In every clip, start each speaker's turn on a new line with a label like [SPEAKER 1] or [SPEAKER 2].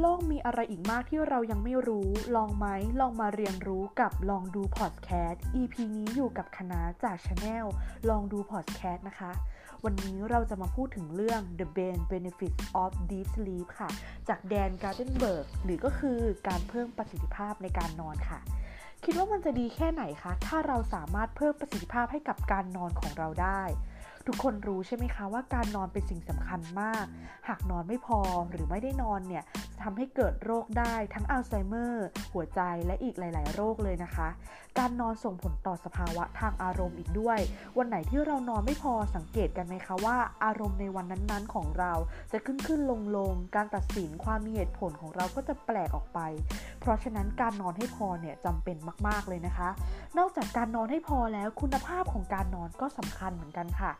[SPEAKER 1] โลกมีอะไรอีกมากที่เรายังไม่รู้ ลองไหม ลองมาเรียนรู้กับลองดูพอดแคสต์ EP นี้อยู่กับคณะจากช anel ลองดูพอดแคสต์นะคะ วันนี้เราจะมาพูดถึงเรื่อง The Brain Benefits of Deep Sleep ค่ะ จากแดนการ์เดนเบิร์กหรือก็คือการเพิ่มประสิทธิภาพในการนอนค่ะ คิดว่ามันจะดีแค่ไหนคะ ถ้าเราสามารถเพิ่มประสิทธิภาพให้กับการนอนของเราได้ ทุกคนรู้ใช่ไหมคะว่าการนอนเป็นสิ่งสำคัญมาก หากนอนไม่พอหรือไม่ได้นอนเนี่ยจะทำให้เกิดโรคได้ทั้งอัลไซเมอร์ หัวใจและอีกหลาย ๆ โรคเลยนะคะ การนอนส่งผลต่อสภาวะทางอารมณ์อีกด้วย วันไหนที่เรานอนไม่พอสังเกตกันไหมคะว่าอารมณ์ในวันนั้นๆ ของเราจะขึ้นขึ้นลงลงการตัดสินความมีเหตุผลของเราก็จะแปลกออกไป เพราะฉะนั้นการนอนให้พอเนี่ยจำเป็นมาก ๆ เลยนะคะ นอกจากการนอนให้พอแล้วคุณภาพของการนอนก็สำคัญเหมือนกันค่ะ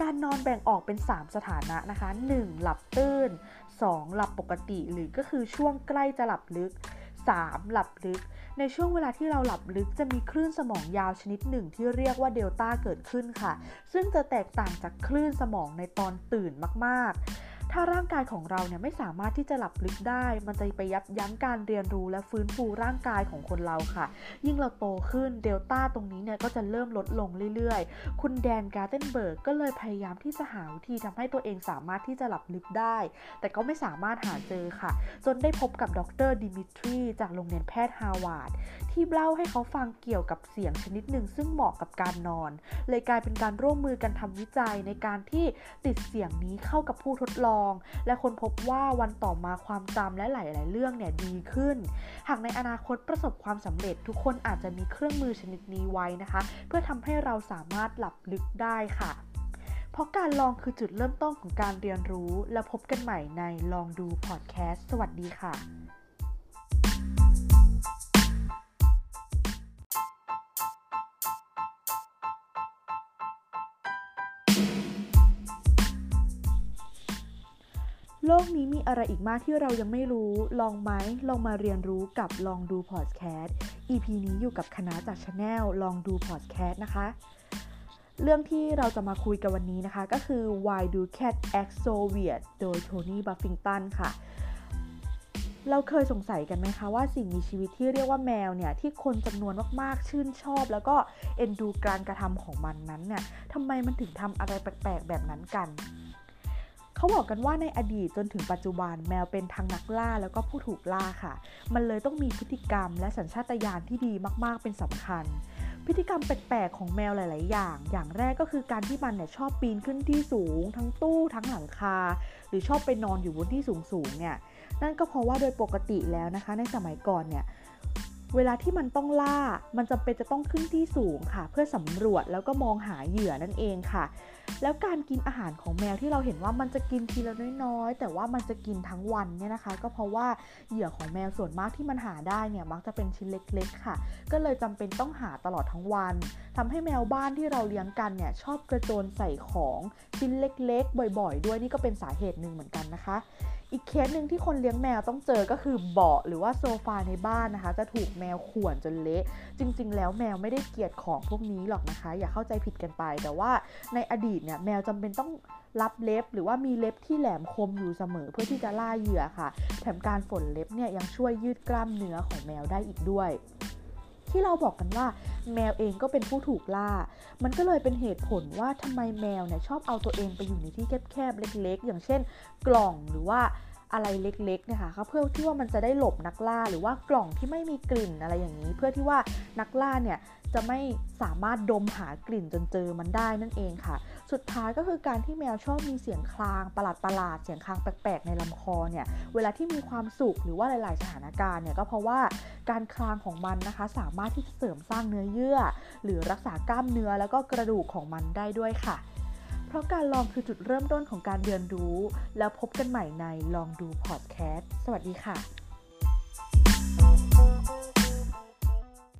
[SPEAKER 1] การนอนแบ่งออกเป็น 3 สถานะนะคะ 1. หลับตื้น 2. หลับปกติหรือก็คือช่วงใกล้จะหลับลึก 3. หลับลึก ในช่วงเวลาที่เราหลับลึกจะมีคลื่นสมองยาวชนิดหนึ่งที่เรียกว่าเดลต้าเกิดขึ้นค่ะ ซึ่งจะแตกต่างจากคลื่นสมองในตอนตื่นมากๆ ถ้าร่างกายของเราเนี่ยไม่สามารถที่จะหลับลึกได้ มันจะไปยับยั้งการเรียนรู้และฟื้นฟูร่างกายของคนเราค่ะ ยิ่งเราโตขึ้นเดลต้าตรงนี้เนี่ยก็จะเริ่มลดลงเรื่อยๆ คุณแดนการ์เทนเบิร์กก็เลยพยายามที่จะหาวิธีทำให้ตัวเองสามารถที่จะหลับลึกได้ แต่ก็ไม่สามารถหาเจอค่ะ จนได้พบกับดรดิมิทรีจากโรงเรียนแพทย์ฮาวาดที่เล่าให้เขาฟังเกี่ยวกับเสียงชนิดหนึ่งซึ่งเหมาะกับการนอน เลยกลายเป็นการร่วมมือกันทำวิจัยในการที่ติดเสียงนี้เข้ากับผู้ทดลองและคนพบว่าวันต่อมาความจำและหลาย ๆ เรื่องเนี่ยดีขึ้น หากในอนาคตประสบความสำเร็จ ทุกคนอาจจะมีเครื่องมือชนิดนี้ไว้นะคะ เพื่อทำให้เราสามารถหลับลึกได้ค่ะเพราะการลองคือจุดเริ่มต้นของการเรียนรู้ และพบกันใหม่ในลองดูพอดแคสต์ สวัสดีค่ะ โลกนี้มีอะไรอีกมากที่เรายังไม่รู้ ลองไหม ลองมาเรียนรู้กับลองดูพอดแคสต์ EP นี้อยู่กับคณะจากช anel ลองดูพอดแคสต์นะคะ เรื่องที่เราจะมาคุยกันวันนี้นะคะ ก็คือ Why Do Cats Act So Weird โดยโทนี่ บัฟฟิงตันค่ะ เราเคยสงสัยกันไหมคะว่าสิ่งมีชีวิตที่เรียกว่าแมวเนี่ย ที่คนจำนวนมากๆ ชื่นชอบ แล้วก็เอ็นดูการกระทำของมันนั้นเนี่ยทำไมมันถึงทำอะไรแปลกๆแบบนั้นกัน เขาบอกกันว่าในอดีตจนถึงปัจจุบันแมวเป็นทั้งนักล่าแล้วก็ผู้ถูกล่าค่ะ มันเลยต้องมีพฤติกรรมและสัญชาตญาณที่ดีมากๆ เป็นสำคัญ พฤติกรรมแปลกๆของแมวหลาย ๆ อย่าง อย่างแรกก็คือการที่มันเนี่ยชอบปีนขึ้นที่สูง ทั้งตู้ทั้งหลังคา หรือชอบไปนอนอยู่บนที่สูงๆเนี่ย นั่นก็เพราะว่าโดยปกติแล้วนะคะ ในสมัยก่อนเนี่ย เวลาที่มันต้องล่า มันจำเป็นจะต้องขึ้นที่สูงค่ะ เพื่อสำรวจแล้วก็มองหาเหยื่อนั่นเองค่ะ แล้วการกินอาหารของแมวที่เราเห็นว่ามันจะกินทีละน้อยๆ แต่ว่ามันจะกินทั้งวันเนี่ยนะคะ ก็เพราะว่าเหยื่อของแมวส่วนมากที่มันหาได้เนี่ยมักจะเป็นชิ้นเล็ก ๆ ค่ะ ก็เลยจำเป็นต้องหาตลอดทั้งวันทำให้แมวบ้านที่เราเลี้ยงกันเนี่ยชอบกระโจนใส่ของชิ้นเล็ก ๆ บ่อย ๆ ด้วยนี่ก็เป็นสาเหตุหนึ่งเหมือนกันนะคะ อีกเคสหนึ่งที่คนเลี้ยงแมวต้องเจอก็คือเบาะหรือว่าโซฟาในบ้านนะคะ จะถูกแมวข่วนจนเละ จริง ๆ แล้วแมวไม่ได้เกลียดของพวกนี้หรอกนะคะ อย่าเข้าใจผิดกันไป แต่ว่าในอดีตเนี่ยแมวจำเป็นต้องรับเล็บ หรือว่ามีเล็บที่แหลมคมอยู่เสมอเพื่อที่จะล่าเหยื่อค่ะ แถมการฝนเล็บเนี่ยยังช่วยยืดกล้ามเนื้อของแมวได้อีกด้วยที่เราบอกกันว่า แมวเองก็เป็นผู้ถูกล่า มันก็เลยเป็นเหตุผลว่าทำไมแมวเนี่ยชอบเอาตัวเองไปอยู่ในที่แคบๆเล็ก ๆ อย่างเช่น กล่องหรือว่าอะไรเล็กๆเนี่ยค่ะเพื่อที่ว่ามันจะได้หลบนักล่าหรือว่ากล่องที่ไม่มีกลิ่นอะไรอย่างนี้ เพื่อที่ว่านักล่าเนี่ย จะไม่สามารถดมหากลิ่นจนเจอมันได้นั่นเองค่ะ สุดท้ายก็คือการที่แมวชอบมีเสียงคลางประหลาดๆเสียงคลางแปลกๆในลำคอเนี่ยเวลาที่มีความสุขหรือว่าหลาย ๆ สถานการณ์เนี่ยก็เพราะว่าการคลางของมันนะคะ สามารถที่จะเสริมสร้างเนื้อเยื่อ หรือรักษากล้ามเนื้อแล้วก็กระดูกของมันได้ด้วยค่ะ เพราะการลองคือจุดเริ่มต้นของการเรียนรู้ แล้วพบกันใหม่ในลองดูพอดแคสต์สวัสดีค่ะ